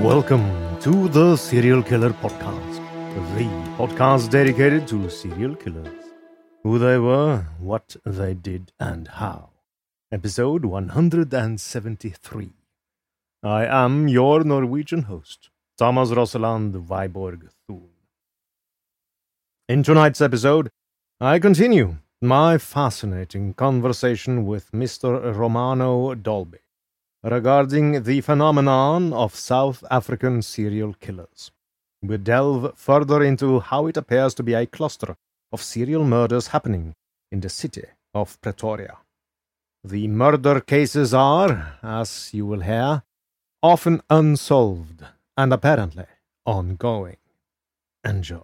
Welcome to the Serial Killer Podcast, the podcast dedicated to serial killers, who they were, what they did, and how. Episode 173. I am your Norwegian host, Thomas Rosseland Viborg Thun. In tonight's episode, I continue my fascinating conversation with Mr. Romano Dolbey regarding the phenomenon of South African serial killers. We delve further into how it appears to be a cluster of serial murders happening in the city of Pretoria. The murder cases are, as you will hear, often unsolved and apparently ongoing. Enjoy.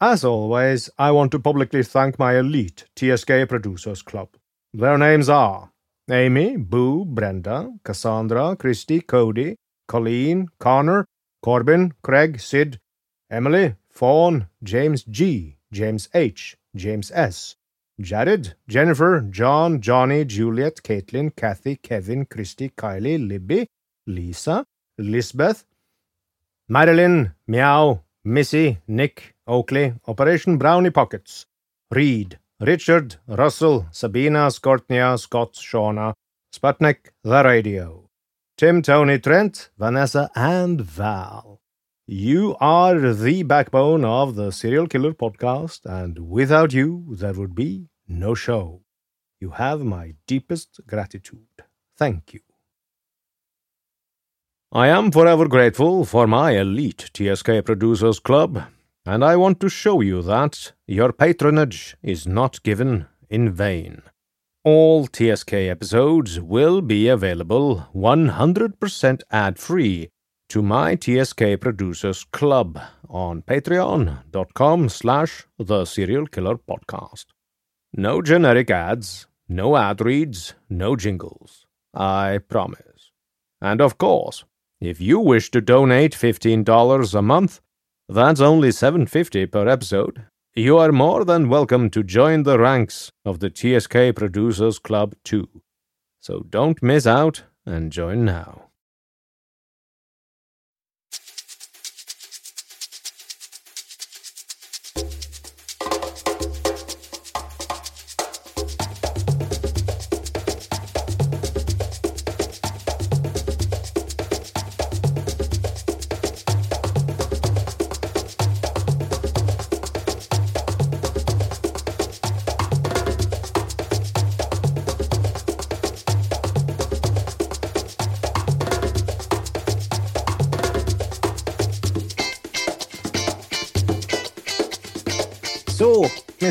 As always, I want to publicly thank my elite TSK Producers Club. Their names are Amy, Boo, Brenda, Cassandra, Christy, Cody, Colleen, Connor, Corbin, Craig, Sid, Emily, Fawn, James G, James H, James S, Jared, Jennifer, John, Johnny, Juliet, Caitlin, Kathy, Kevin, Christy, Kylie, Libby, Lisa, Lisbeth, Marilyn, Meow, Missy, Nick, Oakley, Operation Brownie Pockets, Reed, Richard, Russell, Sabina, Skortnia, Scott, Shauna, Sputnik, The Radio, Tim, Tony, Trent, Vanessa, and Val. You are the backbone of the Serial Killer podcast, and without you, there would be no show. You have my deepest gratitude. Thank you. I am forever grateful for my elite TSK Producers Club and I want to show you that your patronage is not given in vain. All TSK episodes will be available 100% ad free to my TSK Producers Club on patreon.com slash the serial killer podcast. No generic ads, no ad reads, no jingles. I promise. And of course, if you wish to donate $15 a month, that's only 750 per episode. You are more than welcome to join the ranks of the TSK Producers Club too. So don't miss out and join now.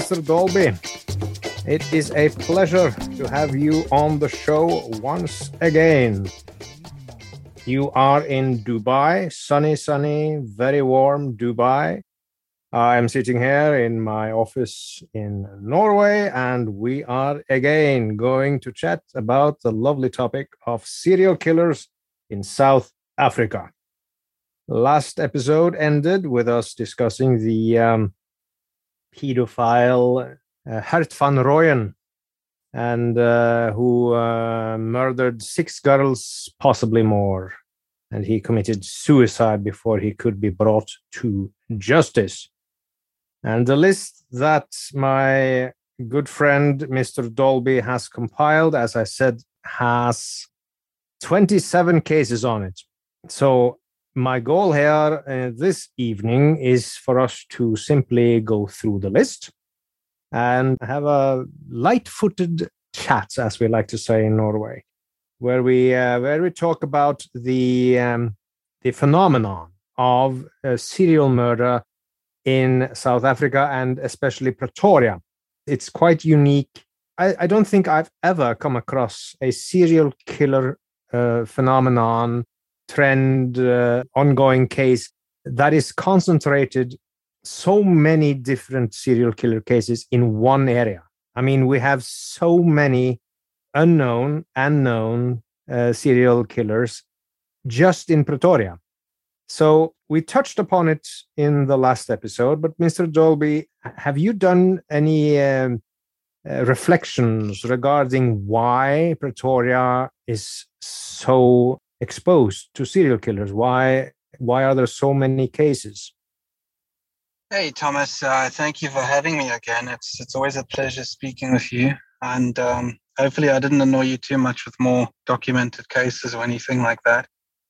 Mr. Dolbey, it is a pleasure to have you on the show once again. You are in Dubai, sunny, sunny, very warm Dubai. I'm sitting here in my office in Norway, and we are again going to chat about the lovely topic of serial killers in South Africa. Last episode ended with us discussing the um, pedophile uh, Gert van Rooyen, and uh, who uh, murdered six girls, possibly more. And he committed suicide before he could be brought to justice. And the list that my good friend Mr. Dolbey has compiled, as I said, has 27 cases on it. So my goal here uh, this evening is for us to simply go through the list and have a light-footed chat, as we like to say in Norway, where we uh, where we talk about the um, the phenomenon of uh, serial murder in South Africa and especially Pretoria. It's quite unique. I, I don't think I've ever come across a serial killer uh, phenomenon, trend, uh, ongoing case that is concentrated so many different serial killer cases in one area. I mean, we have so many unknown and known uh, serial killers just in Pretoria. So we touched upon it in the last episode, but Mr. Dolbey, have you done any um, uh, reflections regarding why Pretoria is so exposed to serial killers? Why why are there so many cases? Hey, Thomas. Uh, thank you for having me again. It's it's always a pleasure speaking with you. And um, hopefully, I didn't annoy you too much with more documented cases or anything like that.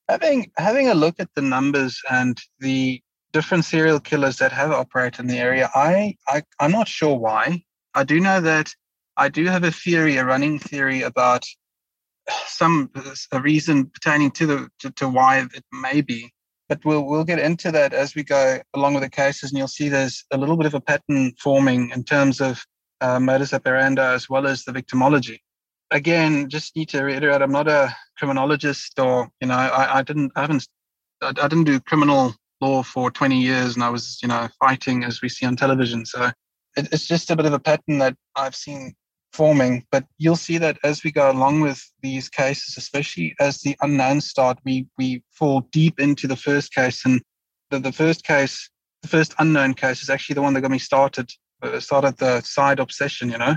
Having having a look at the numbers and the different serial killers that have operated in the area, I, I I'm not sure why. I do know that I do have a theory, a running theory about some a reason pertaining to the to, to why it may be but we'll we'll get into that as we go along with the cases, and you'll see there's a little bit of a pattern forming in terms of uh, modus operandi as well as the victimology. Again, just need to reiterate, I'm not a criminologist, or you know, I, I didn't, I haven't, I, I didn't do criminal law for 20 years, and I was, you know, fighting as we see on television. So it, it's just a bit of a pattern that I've seen forming. But you'll see that as we go along with these cases, especially as the unknown start, we we fall deep into the first case, and the, the first case, the first unknown case, is actually the one that got me started. Uh, started the side obsession, you know.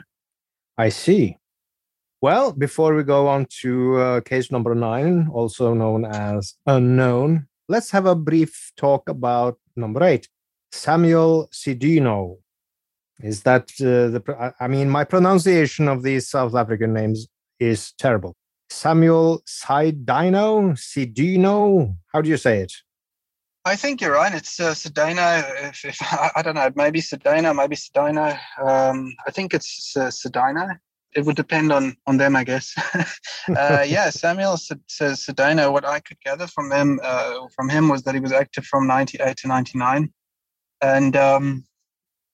I see. Well, before we go on to uh, case number nine, also known as unknown, let's have a brief talk about number eight, Samuel Sidino. Is that uh, the? I mean, my pronunciation of these South African names is terrible. Samuel Sidino, Sidino. How do you say it? I think you're right. It's uh, Sedano. If, if I, I, don't know, maybe Sedano, maybe Sedino. Um, I think it's uh, Sedino. It would depend on on them, I guess. uh, yeah, Samuel says Sedano. What I could gather from them, uh, from him, was that he was active from '98 to '99, and um,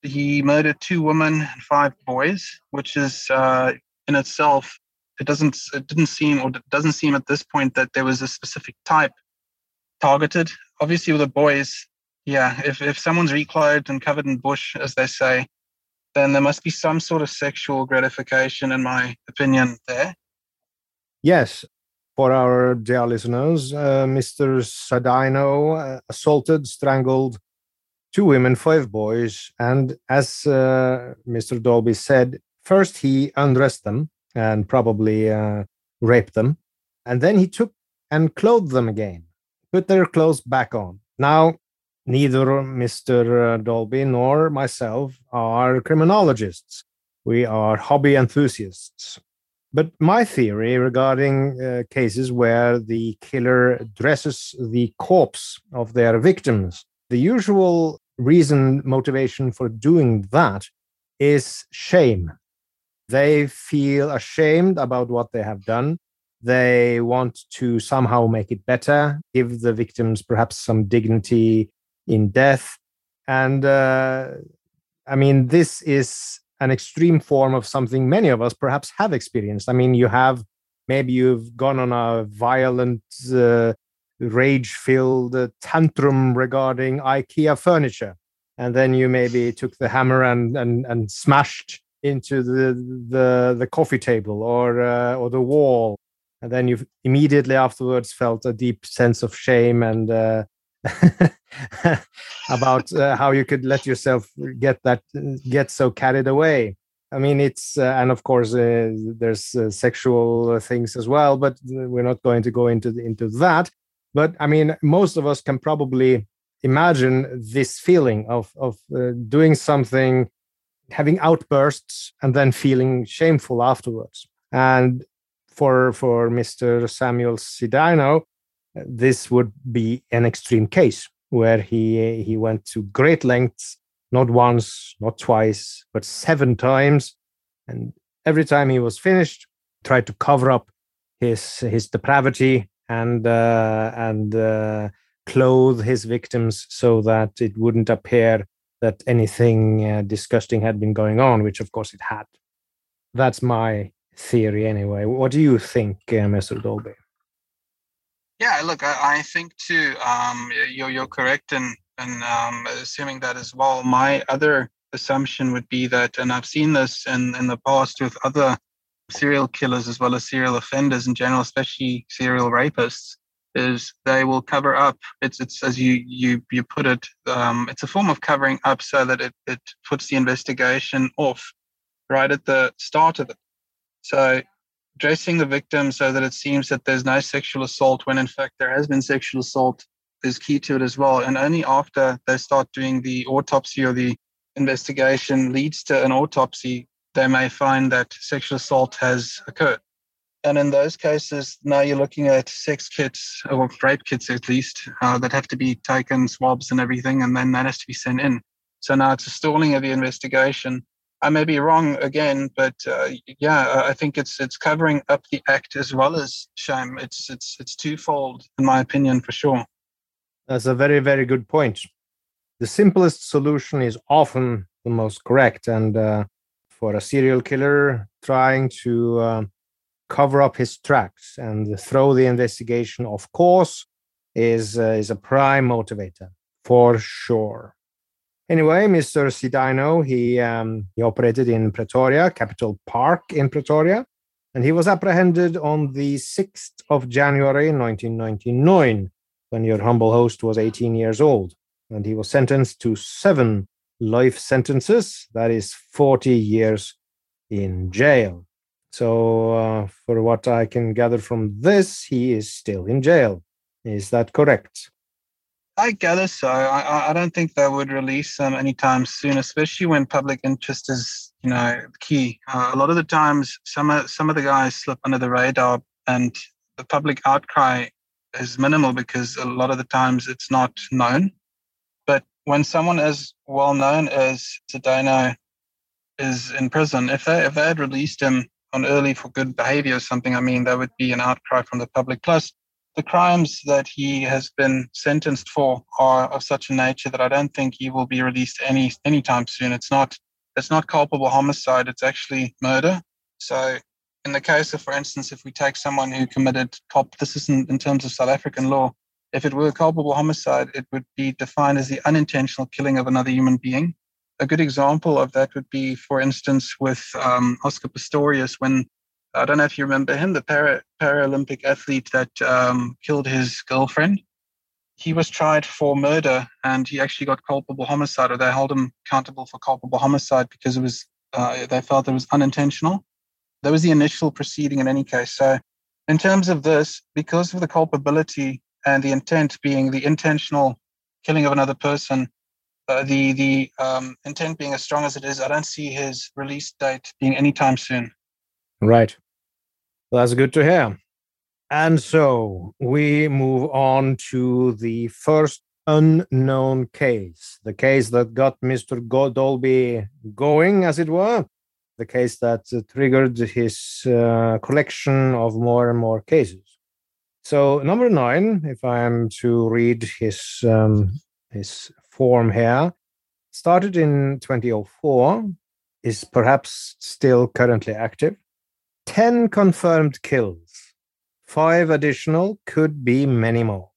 he murdered two women and five boys, which is uh, in itself it doesn't it didn't seem or doesn't seem at this point that there was a specific type targeted. Obviously, with the boys, yeah, if if someone's reclothed and covered in bush, as they say, then there must be some sort of sexual gratification, in my opinion, there. Yes, for our dear listeners, uh, Mr. Sadino uh, assaulted, strangled, two women, five boys. And as uh, Mr. Dolbey said, first he undressed them and probably uh, raped them. And then he took and clothed them again, put their clothes back on. Now, neither Mr. Uh, Dolbey nor myself are criminologists. We are hobby enthusiasts. But my theory regarding uh, cases where the killer dresses the corpse of their victims the usual reason, motivation for doing that is shame. They feel ashamed about what they have done. They want to somehow make it better, give the victims perhaps some dignity in death. And uh, I mean, this is an extreme form of something many of us perhaps have experienced. I mean, you have maybe you've gone on a violent, uh, rage filled uh, tantrum regarding IKEA furniture. And then you maybe took the hammer and, and, and smashed into the, the, the coffee table or, uh, or the wall. And then you immediately afterwards felt a deep sense of shame and uh, about uh, how you could let yourself get that get so carried away i mean it's uh, and of course uh, there's uh, sexual things as well but we're not going to go into into that but i mean most of us can probably imagine this feeling of of uh, doing something having outbursts and then feeling shameful afterwards. And for for mr samuel Sidano, this would be an extreme case where he he went to great lengths not once not twice but seven times. And every time he was finished tried to cover up his his depravity and uh, and uh, clothe his victims so that it wouldn't appear that anything uh, disgusting had been going on which of course it had that's my theory anyway what do you think uh, mr dolbey yeah, look, I, I think too. Um, you're you're correct in in um, assuming that as well. My other assumption would be that, and I've seen this in in the past with other serial killers as well as serial offenders in general, especially serial rapists, is they will cover up. It's it's as you you you put it. Um, it's a form of covering up so that it it puts the investigation off right at the start of it. So dressing the victim so that it seems that there's no sexual assault when in fact there has been sexual assault is key to it as well. And only after they start doing the autopsy or the investigation leads to an autopsy, they may find that sexual assault has occurred. And in those cases, now you're looking at sex kits, or rape kits at least, uh, that have to be taken, swabs and everything, and then that has to be sent in. So now it's a stalling of the investigation I may be wrong again, but uh, yeah, I think it's it's covering up the act as well as shame. It's it's it's twofold, in my opinion, for sure. That's a very very good point. The simplest solution is often the most correct, and uh, for a serial killer trying to uh, cover up his tracks and throw the investigation off course is uh, is a prime motivator for sure. Anyway, Mr. Cedeno, he, um, he operated in Pretoria, Capital Park in Pretoria, and he was apprehended on the 6th of January 1999 when your humble host was 18 years old. And he was sentenced to seven life sentences, that is 40 years in jail. So, uh, for what I can gather from this, he is still in jail. Is that correct? I gather so. I, I don't think they would release them anytime soon, especially when public interest is, you know, key. Uh, a lot of the times, some of, some of the guys slip under the radar, and the public outcry is minimal because a lot of the times it's not known. When someone as well known as Cedeno is in prison, if they if they had released him on early for good behavior or something, I mean, there would be an outcry from the public. Plus, the crimes that he has been sentenced for are of such a nature that I don't think he will be released any anytime soon. It's not it's not culpable homicide, it's actually murder. So in the case of, for instance, if we take someone who committed cop this isn't in terms of South African law, if it were a culpable homicide, it would be defined as the unintentional killing of another human being. A good example of that would be, for instance, with um, Oscar Pistorius when I don't know if you remember him, the para, Paralympic athlete that um, killed his girlfriend. He was tried for murder and he actually got culpable homicide, or they held him accountable for culpable homicide because it was uh, they felt it was unintentional. That was the initial proceeding in any case. So, in terms of this, because of the culpability and the intent being the intentional killing of another person, uh, the the um, intent being as strong as it is, I don't see his release date being anytime soon. Right. That's good to hear. And so we move on to the first unknown case, the case that got Mr. Dolbey going, as it were, the case that uh, triggered his uh, collection of more and more cases. So, number nine, if I am to read his um, his form here, started in 2004, is perhaps still currently active. 10 confirmed kills. Five additional could be many more.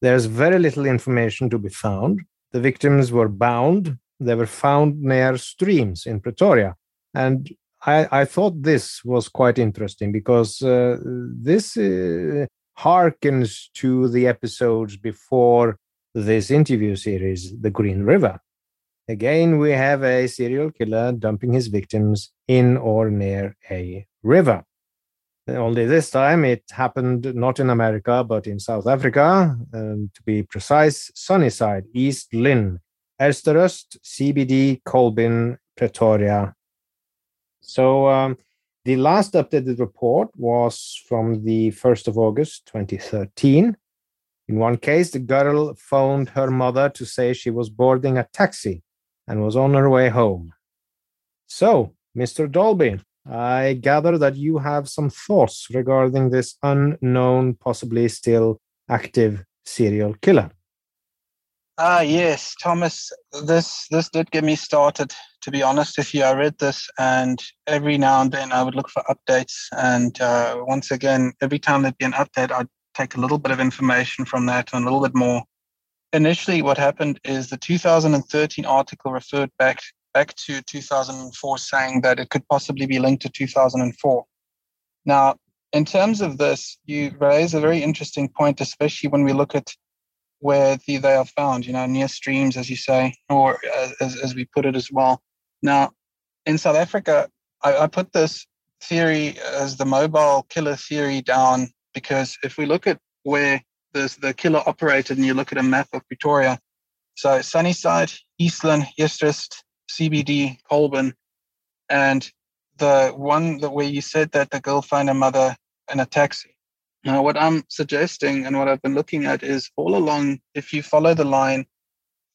There's very little information to be found. The victims were bound. They were found near streams in Pretoria. And I, I thought this was quite interesting because uh, this uh, harkens to the episodes before this interview series, The Green River. Again, we have a serial killer dumping his victims in or near a river. Only this time it happened not in America, but in South Africa, um, to be precise, Sunnyside, East Lynne, Eersterust, CBD, Colbyn, Pretoria, so um, the last updated report was from the 1st of August 2013. In one case, the girl phoned her mother to say she was boarding a taxi and was on her way home. So, Mr. Dolbey, I gather that you have some thoughts regarding this unknown, possibly still active serial killer. Ah, yes, Thomas. This this did get me started. To be honest with you, I read this, and every now and then I would look for updates. And uh, once again, every time there'd be an update, I'd take a little bit of information from that and a little bit more. Initially, what happened is the 2013 article referred back back to 2004, saying that it could possibly be linked to 2004. Now, in terms of this, you raise a very interesting point, especially when we look at where the, they are found, you know, near streams, as you say, or as, as we put it as well. Now, in South Africa, I, I put this theory as the mobile killer theory down because if we look at where the, the killer operated and you look at a map of Pretoria, so Sunnyside, Eastland, Eersterust, CBD, Colbyn, and the one that where you said that the girl found her mother in a taxi. Now, what I'm suggesting and what I've been looking at is all along, if you follow the line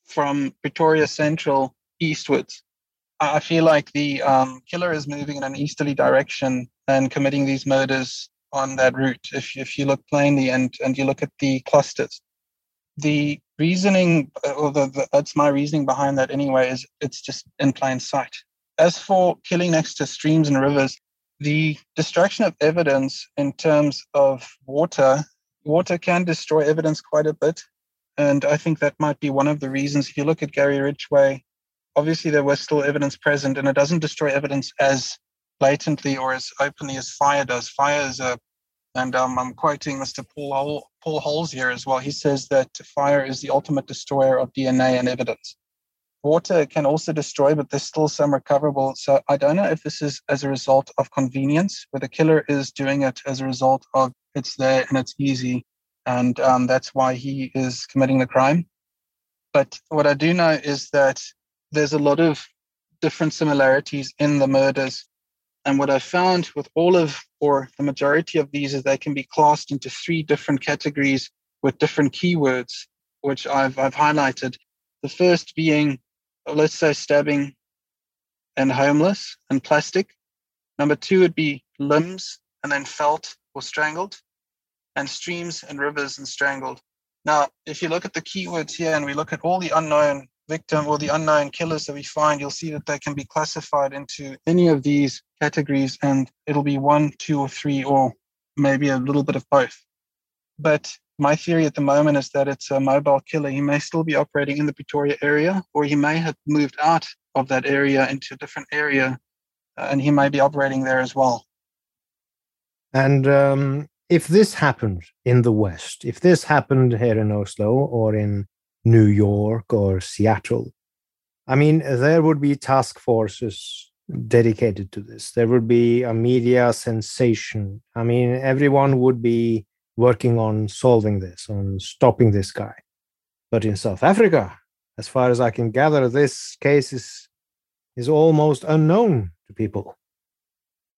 from Pretoria Central eastwards, I feel like the um, killer is moving in an easterly direction and committing these murders on that route. If, if you look plainly and, and you look at the clusters, the reasoning, uh, or the, the, that's my reasoning behind that anyway, is it's just in plain sight. As for killing next to streams and rivers, the destruction of evidence in terms of water, water can destroy evidence quite a bit. And I think that might be one of the reasons. If you look at Gary Ridgway, obviously there was still evidence present, and it doesn't destroy evidence as blatantly or as openly as fire does. Fire is a, and um, I'm quoting Mr. Paul, Hol- Paul Holes here as well. He says that fire is the ultimate destroyer of DNA and evidence water can also destroy, but there's still some recoverable. So I don't know if this is as a result of convenience, where the killer is doing it as a result of it's there and it's easy, and um, that's why he is committing the crime. But what I do know is that there's a lot of different similarities in the murders. And what I found with all of, or the majority of these, is they can be classed into three different categories with different keywords, which I've, I've highlighted. The first being let's say stabbing and homeless and plastic. Number two would be limbs and then felt or strangled, and streams and rivers and strangled. Now, if you look at the keywords here and we look at all the unknown victim or the unknown killers that we find, you'll see that they can be classified into any of these categories and it'll be one, two, or three, or maybe a little bit of both. But my theory at the moment is that it's a mobile killer. He may still be operating in the Pretoria area, or he may have moved out of that area into a different area, uh, and he may be operating there as well. And um, if this happened in the West, if this happened here in Oslo or in New York or Seattle, I mean, there would be task forces dedicated to this. There would be a media sensation. I mean, everyone would be working on solving this, on stopping this guy. But in South Africa, as far as I can gather, this case is, is almost unknown to people.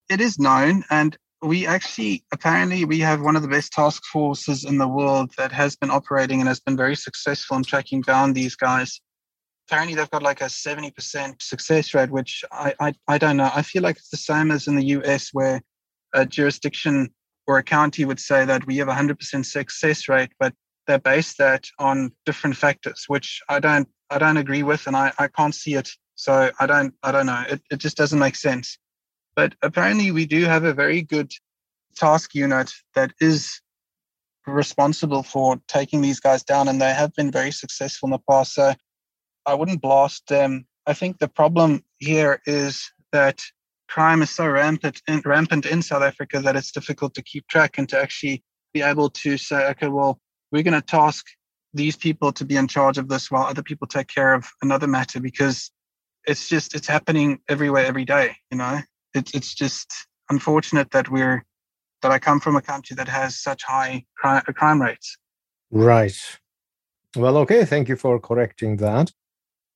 It is known, and we actually apparently we have one of the best task forces in the world that has been operating and has been very successful in tracking down these guys. Apparently, they've got like a 70% success rate, which I, I, I don't know. I feel like it's the same as in the US, where a jurisdiction or a county would say that we have 100% success rate, but they base that on different factors, which I don't I don't agree with, and I, I can't see it. So I don't I don't know. It it just doesn't make sense. But apparently, we do have a very good task unit that is responsible for taking these guys down, and they have been very successful in the past. So I wouldn't blast them. I think the problem here is that crime is so rampant in, rampant in South Africa that it's difficult to keep track and to actually be able to say, okay, well, we're going to task these people to be in charge of this while other people take care of another matter because it's just it's happening everywhere every day you know it's it's just unfortunate that we're that I come from a country that has such high crime, crime rates. Right. Well, okay. Thank you for correcting that.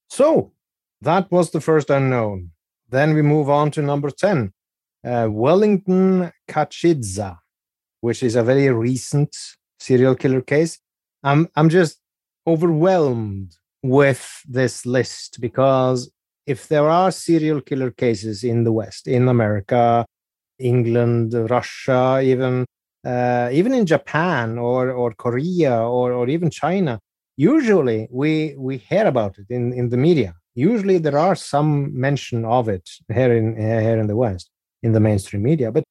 So that was the first unknown. Then we move on to number 10, uh, Wellington Kachidza, which is a very recent serial killer case. I'm, I'm just overwhelmed with this list because if there are serial killer cases in the West, in America, England, Russia, even uh, even in Japan or or Korea or or even China, usually we we hear about it in in the media. Usually there are some mention of it here in here in the West in the mainstream media, but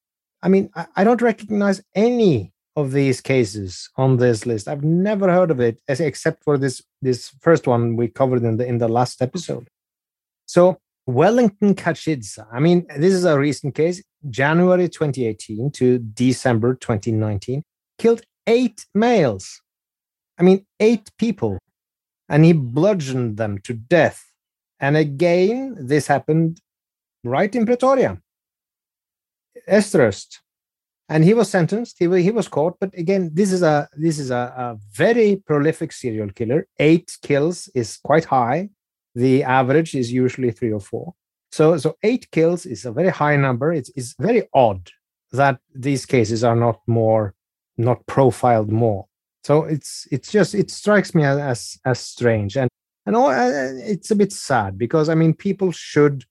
I mean I, I don't recognize any of these cases on this list. I've never heard of it except for this this first one we covered in the in the last episode. So Wellington Kachidza. I mean, this is a recent case, January 2018 to December 2019, killed eight males. I mean, eight people. And he bludgeoned them to death. And again, this happened right in Pretoria. Eersterust. And he was sentenced. He, he was caught. But again, this is a this is a, a very prolific serial killer. Eight kills is quite high the average is usually three or four. So, so eight kills is a very high number. It's, it's very odd that these cases are not more, not profiled more. So it's it's just it strikes me as as strange and and all, uh, it's a bit sad because I mean people should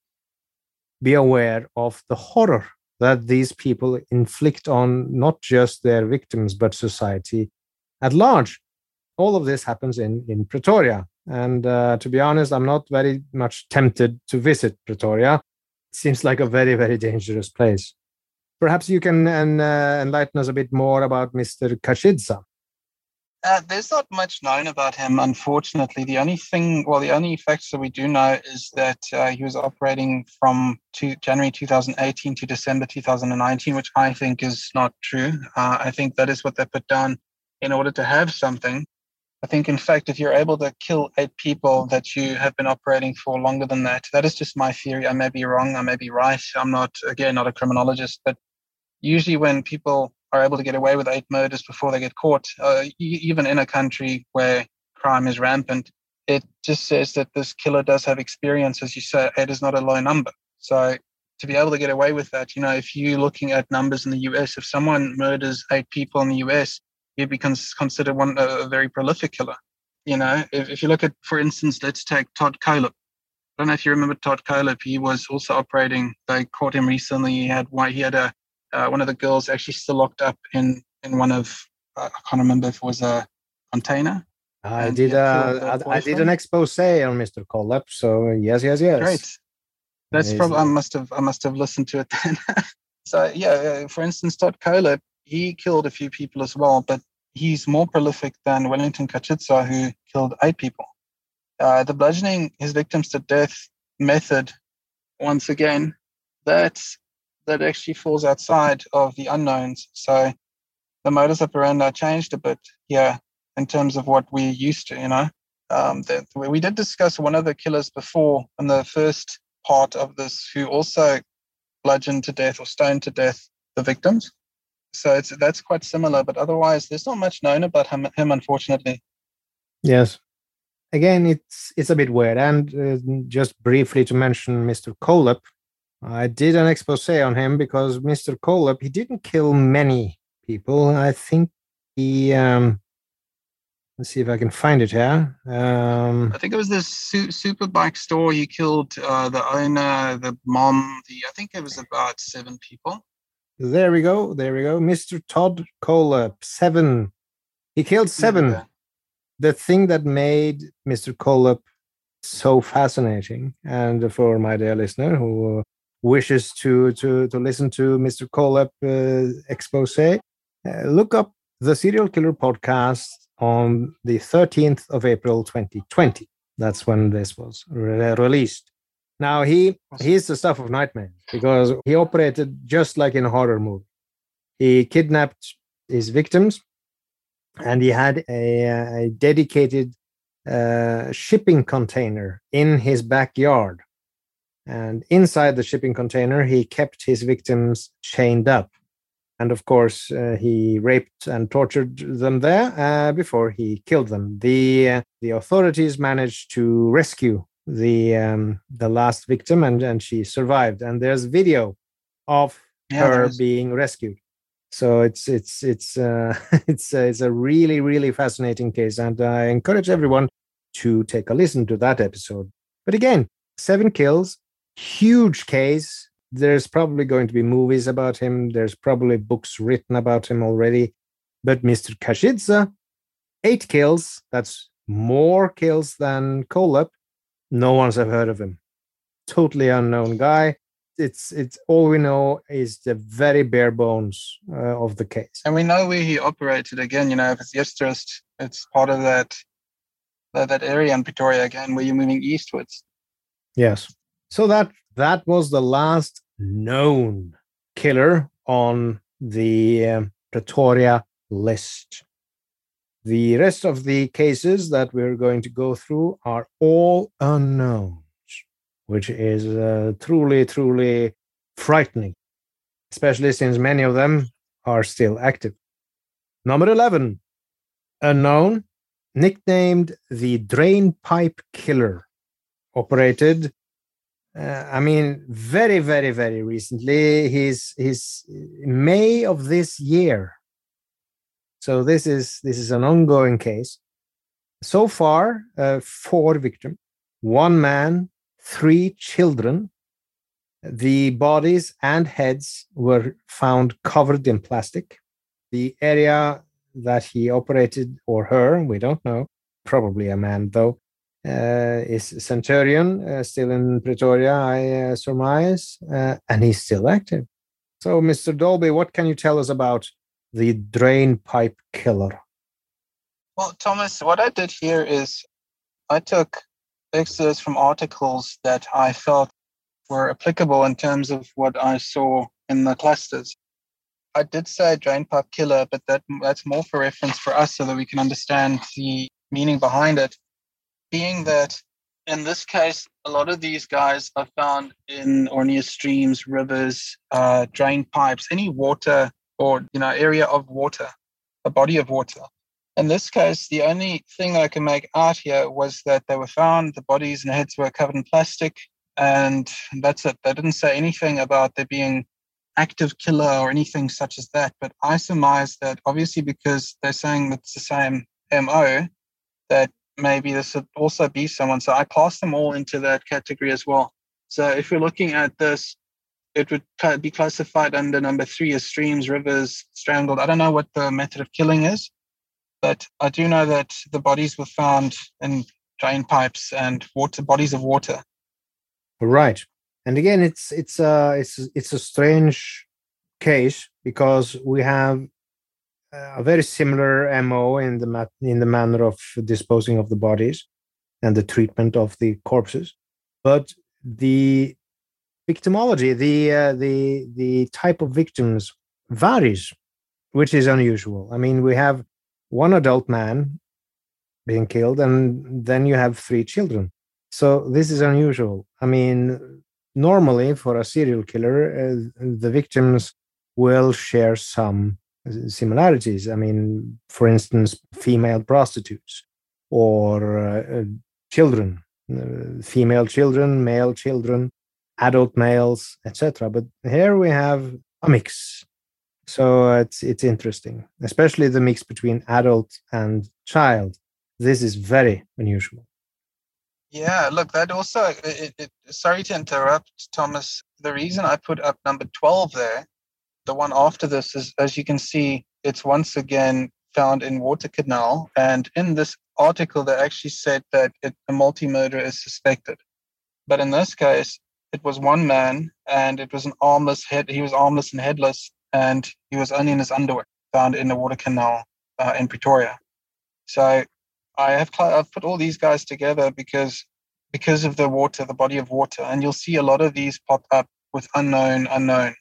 be aware of the horror that these people inflict on not just their victims but society at large. All of this happens in in Pretoria, and uh, to be honest, I'm not very much tempted to visit Pretoria. It seems like a very, very dangerous place. Perhaps you can uh, enlighten us a bit more about Mr. Kachidza. Uh, there's not much known about him, unfortunately. The only thing, well, the only facts that we do know is that uh, he was operating from two, January 2018 to December 2019, which I think is not true. Uh, I think that is what they put down in order to have something. I think, in fact, if you're able to kill eight people, that you have been operating for longer than that. That is just my theory. I may be wrong. I may be right. I'm not, again, not a criminologist, but usually when people are able to get away with eight murders before they get caught, uh, even in a country where crime is rampant, it just says that this killer does have experience. As you say, eight is not a low number. So to be able to get away with that, you know, if you're looking at numbers in the US, if someone murders eight people in the US, he becomes considered one a very prolific killer. You know, if, if you look at, for instance, let's take Todd Kohlhepp. I don't know if you remember Todd Kohlhepp. He was also operating. They caught him recently. He had why he had a uh, one of the girls actually still locked up in in one of uh, I can't remember if it was a container. I did uh, I, I, did an expose on Mr. Kohlhepp. So yes, yes, yes. Great. That's probably I must have I must have listened to it then. so yeah, for instance, Todd Kohlhepp, he killed a few people as well, but he's more prolific than Wellington Kachidza, who killed eight people. Uh, the bludgeoning his victims to death method, once again, that's that actually falls outside of the unknowns. So the modus operandi changed a bit here in terms of what we're used to. You know, um, we did discuss one of the killers before in the first part of this, who also bludgeoned to death or stoned to death the victims. So it's that's quite similar, but otherwise, there's not much known about him, him unfortunately. Yes. Again, it's it's a bit weird. And uh, just briefly to mention Mr. Kohlhepp, I did an expose on him because Mr. Kohlhepp he didn't kill many people. I think he um, let's see if I can find it here. Um, I think it was this su- super bike store. He killed uh, the owner, the mom. The I think it was about seven people. There we go. There we go. Mr. Todd Kohlhepp, seven. He killed seven the thing that made Mr. Kohlhepp so fascinating, and for my dear listener who wishes to to to listen to Mr. Kohlhepp uh, expose, uh, look up the Serial Killer podcast on the 13th of April 2020. That's when this was re- released. Now he he's the stuff of nightmares because he operated just like in a horror movie. He kidnapped his victims, and he had a, a dedicated uh, shipping container in his backyard. And inside the shipping container, he kept his victims chained up. And of course, uh, he raped and tortured them there uh, before he killed them. The uh, the authorities managed to rescue the um, the last victim, and, and she survived. And there's video of yeah, her being rescued. So it's it's it's uh, it's uh, it's a really really fascinating case, and I encourage everyone to take a listen to that episode. But again, seven kills, huge case, there's probably going to be movies about him. There's probably books written about him already. But Mr. Kachidza, eight kills. That's more kills than Kohlhepp. No one's ever heard of him. Totally unknown guy. It's it's all we know is the very bare bones uh, of the case. And we know where he operated again. You know, if it's Eersterivier, it's part of that that, that area in Pretoria again, where you're moving eastwards. Yes. So that that was the last known killer on the um, Pretoria list. The rest of the cases that we're going to go through are all unknowns, which is uh, truly, truly frightening, especially since many of them are still active. Number 11, unknown, nicknamed the Drain Pipe Killer, operated uh, I mean, very, very, very recently. He's he's May of this year. So this is this is an ongoing case. So far, uh, four victims, one man, three children. The bodies and heads were found covered in plastic. The area that he operated, or her, we don't know, probably a man though, is Centurion, uh, still in Pretoria, I uh, surmise, uh, and he's still active. So, Mr. Dolbey, what can you tell us about the drain pipe killer? Well, Thomas, what I did here is I took excerpts from articles that I felt were applicable in terms of what I saw in the clusters. I did say drain pipe killer, but that that's more for reference for us so that we can understand the meaning behind it being that in this case, a lot of these guys are found in or near streams, rivers, uh, drain pipes, any water or you know area of water, a body of water. In this case, the only thing I can make out here was that they were found, the bodies and heads were covered in plastic, and that's it. They didn't say anything about there being active killer or anything such as that. But I surmise that obviously because they're saying it's the same MO, that maybe this would also be someone. So I pass them all into that category as well. So if we're looking at this, it would be classified under number three as streams, rivers, strangled. I don't know what the method of killing is, but I do know that the bodies were found in drain pipes and water bodies of water. Right, and again, it's it's a it's it's a strange case because we have a very similar mo in the in the manner of disposing of the bodies and the treatment of the corpses. But the victimology the uh, the the type of victims varies which is unusual. I mean we have one adult man being killed and then you have three children. So this is unusual. I mean normally for a serial killer uh, the victims will share some similarities. I mean, for instance, female prostitutes or uh, children, uh, female children, male children, adult males, etc. But here we have a mix. So it's it's interesting, especially the mix between adult and child. This is very unusual. Yeah, look, that also. It, it, sorry to interrupt, Thomas. The reason I put up number twelve there the one after this is, as you can see, it's once again found in Water Canal. And in this article they actually said that it, a multi-murder is suspected. But in this case, it was one man and it was an armless head. He was armless and headless, and he was only in his underwear, found in the water canal uh, in Pretoria. So I have I've put all these guys together because because of the water, the body of water, and you'll see a lot of these pop up with unknown, unknown.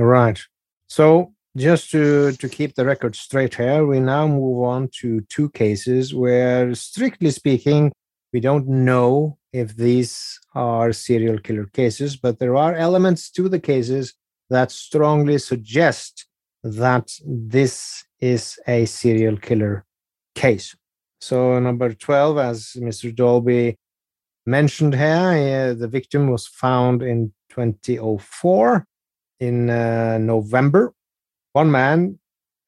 Right. So just to to keep the record straight here, we now move on to two cases where, strictly speaking, we don't know if these are serial killer cases, but there are elements to the cases that strongly suggest that this is a serial killer case. So, number 12, as Mr. Dolbey mentioned here, uh, the victim was found in 2004 in uh, November. One man,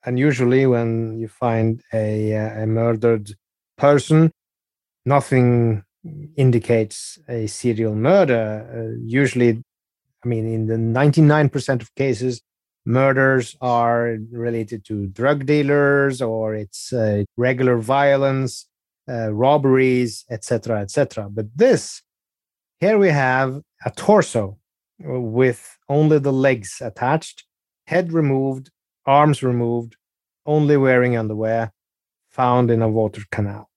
and usually when you find a, uh, a murdered person, nothing indicates a serial murder. Uh, usually, I mean, in the 99% of cases, murders are related to drug dealers or it's uh, regular violence, uh, robberies, etc., etc. But this, here we have a torso with only the legs attached, head removed, arms removed, only wearing underwear, found in a water canal.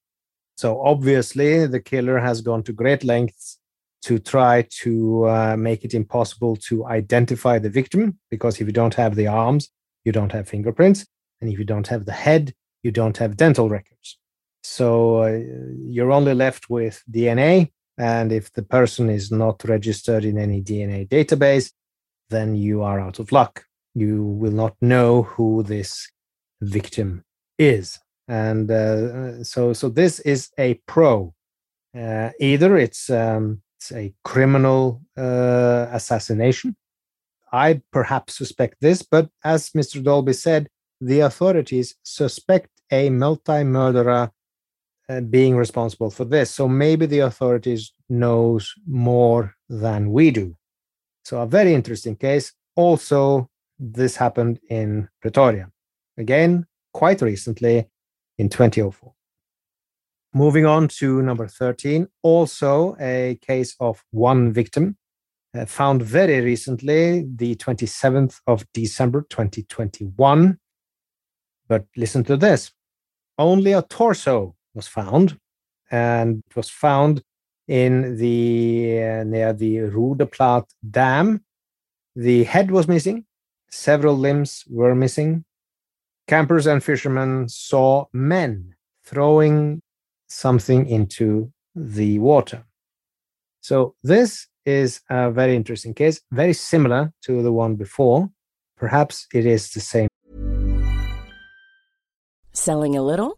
So obviously, the killer has gone to great lengths to try to uh, make it impossible to identify the victim because if you don't have the arms, you don't have fingerprints, and if you don't have the head, you don't have dental records. So uh, you're only left with DNA, and if the person is not registered in any DNA database, then you are out of luck. You will not know who this victim is and uh, so so this is a pro. Uh, either it's um, it's a criminal uh, assassination. I perhaps suspect this, but as Mr. Dolbey said, the authorities suspect a multi-murderer uh, being responsible for this. So maybe the authorities knows more than we do. So a very interesting case. Also, this happened in Pretoria. Again, quite recently, in 2004. Moving on to number 13, also a case of one victim uh, found very recently, the 27th of December 2021. But listen to this only a torso was found, and it was found in the uh, near the Roodeplaat Dam. The head was missing, several limbs were missing, campers and fishermen saw men throwing something into the water. So, this is a very interesting case, very similar to the one before. Perhaps it is the same. Selling a little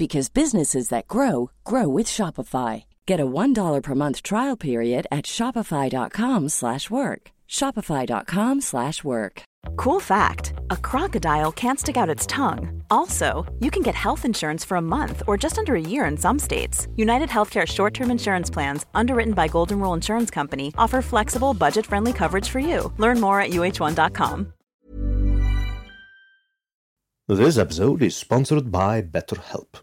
because businesses that grow grow with Shopify. Get a $1 per month trial period at Shopify.com slash work. Shopify.com slash work. Cool fact: A crocodile can't stick out its tongue. Also, you can get health insurance for a month or just under a year in some states. United Healthcare short-term insurance plans, underwritten by Golden Rule Insurance Company, offer flexible, budget-friendly coverage for you. Learn more at uhone.com. This episode is sponsored by BetterHelp.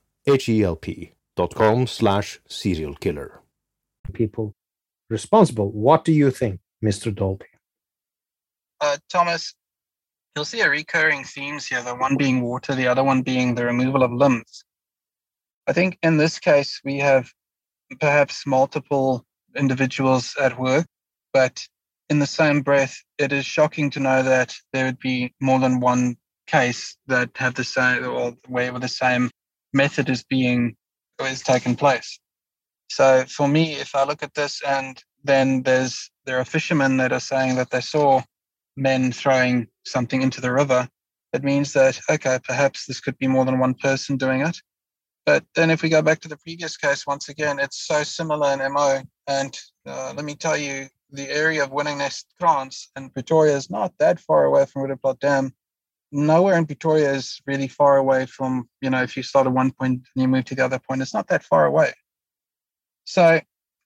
H-E-L-P dot com slash serialkiller. People responsible. What do you think, Mr. Dolbey? Uh, Thomas, you'll see a recurring themes here, the one being water, the other one being the removal of limbs. I think in this case, we have perhaps multiple individuals at work, but in the same breath, it is shocking to know that there would be more than one case that have the same or where the same method is being is taking place. So for me, if I look at this and then there's there are fishermen that are saying that they saw men throwing something into the river, it means that okay, perhaps this could be more than one person doing it. But then if we go back to the previous case, once again, it's so similar in MO. And uh, let me tell you, the area of Winningnest Krans and Pretoria is not that far away from Roodepoort Dam. Nowhere in Pretoria is really far away from, you know, if you start at one point and you move to the other point, it's not that far away. So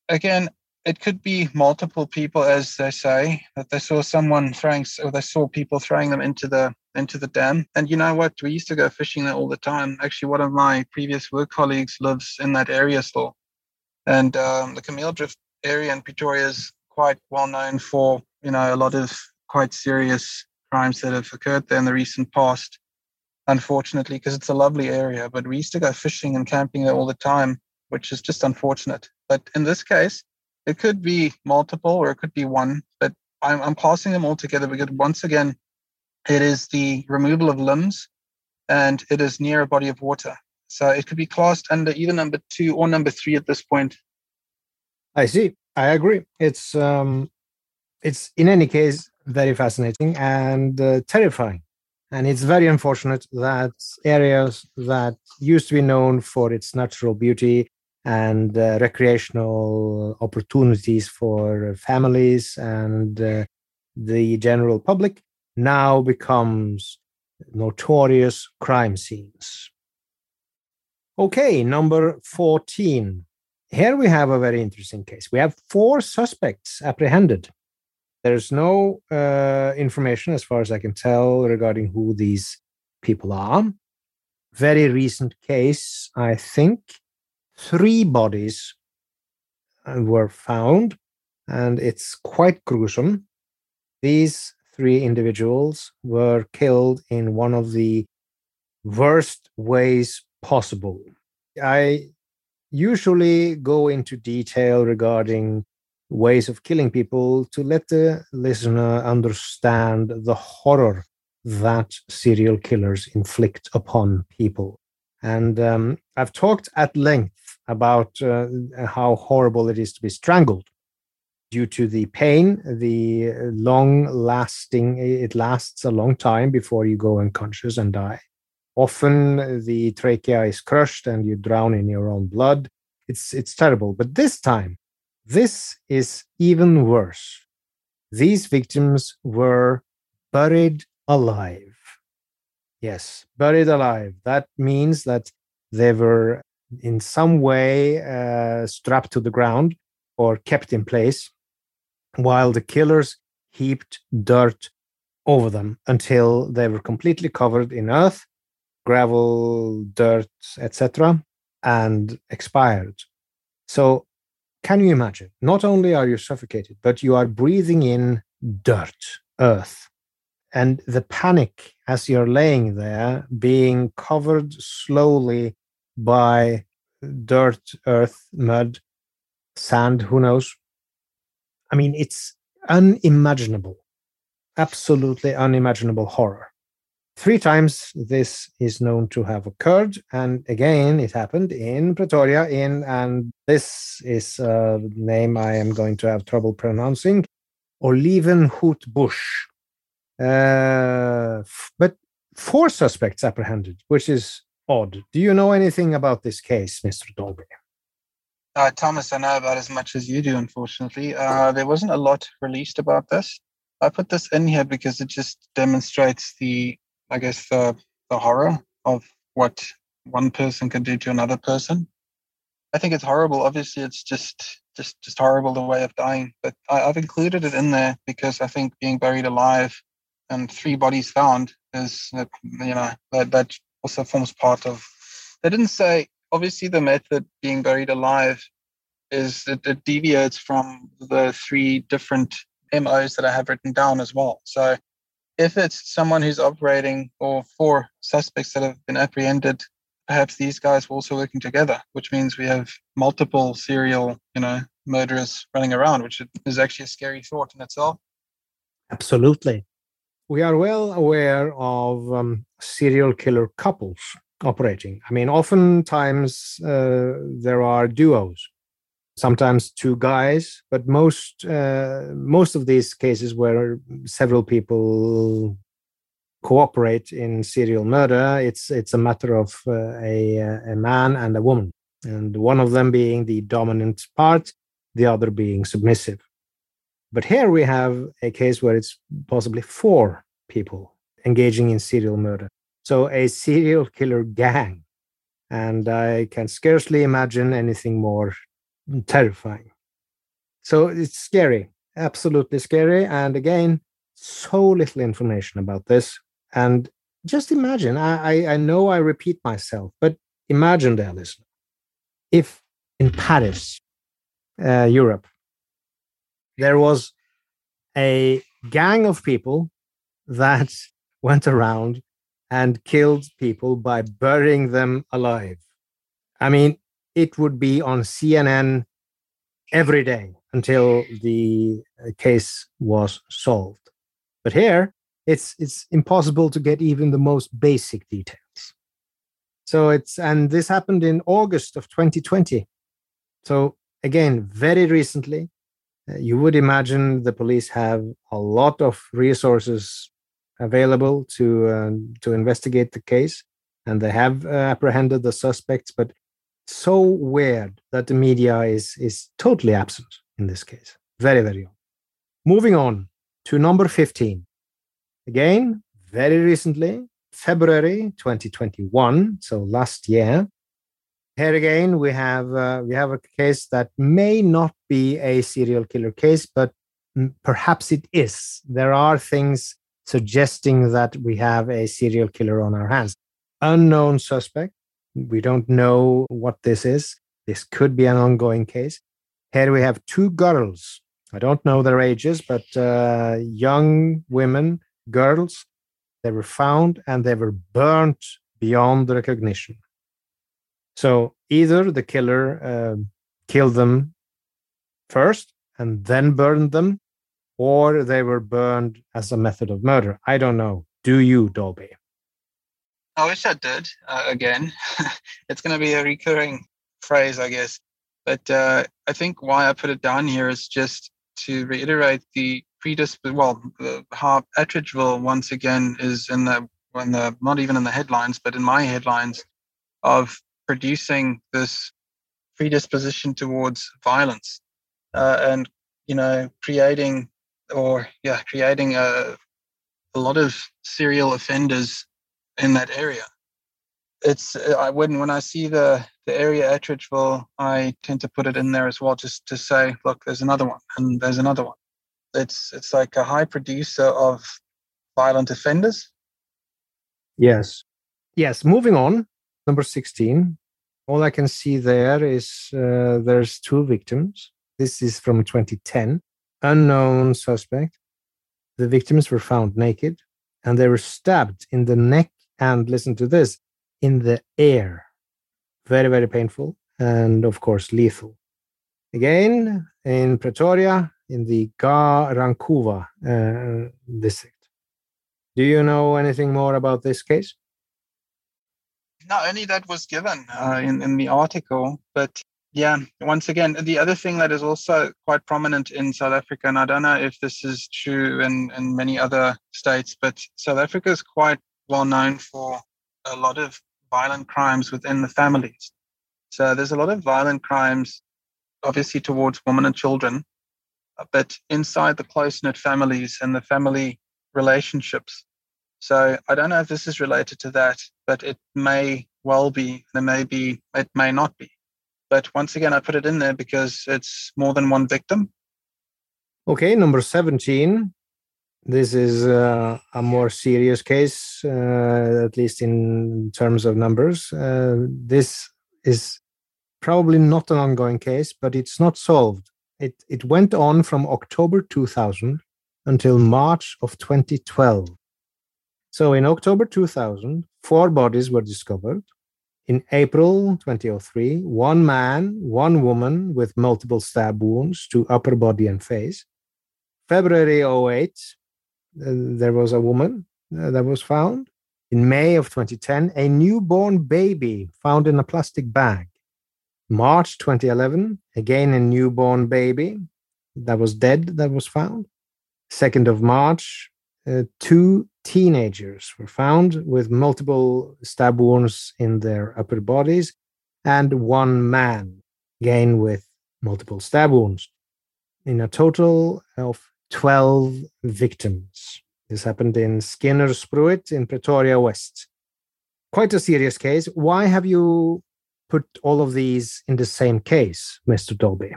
again, it could be multiple people, as they say, that they saw someone throwing, or they saw people throwing them into the into the dam. And you know what? We used to go fishing there all the time. Actually, one of my previous work colleagues lives in that area still, and um, the Kameeldrift area in Pretoria is quite well known for you know a lot of quite serious crimes that have occurred there in the recent past. Unfortunately, because it's a lovely area, but we used to go fishing and camping there all the time, which is just unfortunate. But in this case, it could be multiple or it could be one, but I'm, I'm passing them all together because once again, it is the removal of limbs and it is near a body of water. So it could be classed under either number two or number three at this point. I see. I agree. It's um, it's in any case very fascinating and uh, terrifying, and it's very unfortunate that areas that used to be known for its natural beauty and uh, recreational opportunities for families and uh, the general public now becomes notorious crime scenes. Okay, number 14. Here we have a very interesting case. We have four suspects apprehended. There's no uh, information, as far as I can tell, regarding who these people are. Very recent case, I think three bodies uh, were found, and it's quite gruesome. These three individuals were killed in one of the worst ways possible. I usually go into detail regarding ways of killing people to let the listener understand the horror that serial killers inflict upon people. And um, I've talked at length about uh, how horrible it is to be strangled due to the pain, the long lasting, it lasts a long time before you go unconscious and die. Often the trachea is crushed and you drown in your own blood. It's, it's terrible. But this time, this is even worse. These victims were buried alive. Yes, buried alive. That means that they were in some way uh, strapped to the ground or kept in place while the killers heaped dirt over them until they were completely covered in earth, gravel, dirt, etc., and expired. So, can you imagine? Not only are you suffocated, but you are breathing in dirt, earth. And the panic as you're laying there, being covered slowly by dirt, earth, mud, sand, who knows? I mean, it's unimaginable, absolutely unimaginable horror. Three times this is known to have occurred, and again, it happened in Pretoria. In and this is a name I am going to have trouble pronouncing, Olievenhoutbosch. Uh, but four suspects apprehended, which is odd. Do you know anything about this case, Mr. Dolbey? Uh, Thomas, I know about as much as you do, unfortunately. Uh, there wasn't a lot released about this. I put this in here because it just demonstrates the, I guess, the, the horror of what one person can do to another person. I think it's horrible. Obviously, it's just just just horrible the way of dying. But I, have included it in there because I think being buried alive and three bodies found is you know that that also forms part of. They didn't say obviously the method being buried alive is it, it deviates from the three different MOs that I have written down as well. So if it's someone who's operating or four suspects that have been apprehended, perhaps these guys were also working together, which means we have multiple serial, you know, murderers running around, which is actually a scary thought in itself. Absolutely. We are well aware of um, serial killer couples operating. I mean, oftentimes uh, there are duos sometimes two guys but most uh, most of these cases where several people cooperate in serial murder it's it's a matter of uh, a a man and a woman and one of them being the dominant part the other being submissive. But here we have a case where it's possibly four people engaging in serial murder. So a serial killer gang and i can scarcely imagine anything more terrifying. So it's scary, absolutely scary. And again, so little information about this. And just imagine, I, I, know I repeat myself, but imagine, dear listener, if in Paris, uh, Europe, there was a gang of people that went around and killed people by burying them alive. I mean, it would be on CNN every day until the uh, case was solved. But here, it's it's impossible to get even the most basic details. So it's and this happened in August of 2020. So again, very recently, uh, you would imagine the police have a lot of resources available to uh, to investigate the case, and they have uh, apprehended the suspects. But so weird that the media is is totally absent in this case. Very, very odd. Moving on to number 15. Again, very recently, February 2021, so last year. Here again, we have uh, we have a case that may not be a serial killer case, but perhaps it is. There are things suggesting that we have a serial killer on our hands. Unknown suspect, we don't know what this is. This could be an ongoing case. Here we have two girls. I don't know their ages, but uh, young women, girls, they were found and they were burnt beyond recognition. So either the killer uh, killed them first and then burned them, or they were burned as a method of murder. I don't know. Do you, Dolbey? I wish I did. Uh, again, it's going to be a recurring phrase, I guess. But uh, I think why I put it down here is just to reiterate the predisp. Well, how Atteridgeville once again is in the when the not even in the headlines, but in my headlines of producing this predisposition towards violence uh, and you know creating or yeah creating a a lot of serial offenders in that area. It's I when when I see the the area Atteridgeville, I tend to put it in there as well, just to say, look, there's another one, and there's another one. It's it's like a high producer of violent offenders. Yes, yes. Moving on, number sixteen. All I can see there is uh, there's two victims. This is from 2010. Unknown suspect. The victims were found naked and they were stabbed in the neck and listen to this in the air. Very, very painful and, of course, lethal. Again, in Pretoria, in the Ga-Rankuwa uh, district. Do you know anything more about this case? Not only that was given uh, in, in the article, but yeah, once again, the other thing that is also quite prominent in South Africa, and I don't know if this is true in, in many other states, but South Africa is quite well known for a lot of violent crimes within the families. So there's a lot of violent crimes, obviously, towards women and children, but inside the close knit families and the family relationships. So I don't know if this is related to that, but it may well be. There may be, it may not be. But once again, I put it in there because it's more than one victim. Okay, number 17. This is uh, a more serious case, uh, at least in terms of numbers. Uh, this is probably not an ongoing case, but it's not solved. It, it went on from October 2000 until March of 2012. So in October 2000, four bodies were discovered. In April 2003, one man, one woman with multiple stab wounds to upper body and face. February 08, uh, there was a woman uh, that was found. In May of 2010, a newborn baby found in a plastic bag. March 2011, again a newborn baby that was dead that was found. 2nd of March, uh, two teenagers were found with multiple stab wounds in their upper bodies, and one man, again with multiple stab wounds, in a total of 12 victims. This happened in Skinner Spruit in Pretoria West. Quite a serious case. Why have you put all of these in the same case, Mr. Dolbey?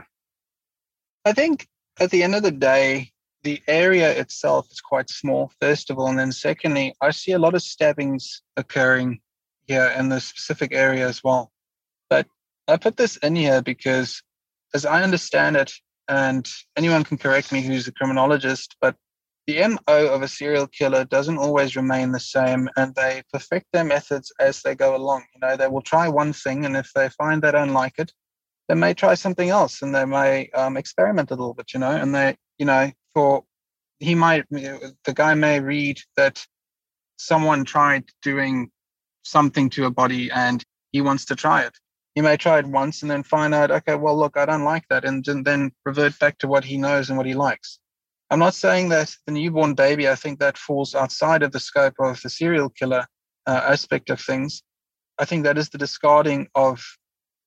I think at the end of the day, the area itself is quite small, first of all. And then secondly, I see a lot of stabbings occurring here in the specific area as well. But I put this in here because, as I understand it, and anyone can correct me who's a criminologist, but the MO of a serial killer doesn't always remain the same and they perfect their methods as they go along. You know, they will try one thing and if they find they don't like it, they may try something else and they may um, experiment a little bit, you know, and they, you know, for he might the guy may read that someone tried doing something to a body and he wants to try it he may try it once and then find out okay well look i don't like that and then revert back to what he knows and what he likes. I'm not saying that the newborn baby i think that falls outside of the scope of the serial killer uh, aspect of things. I think that is the discarding of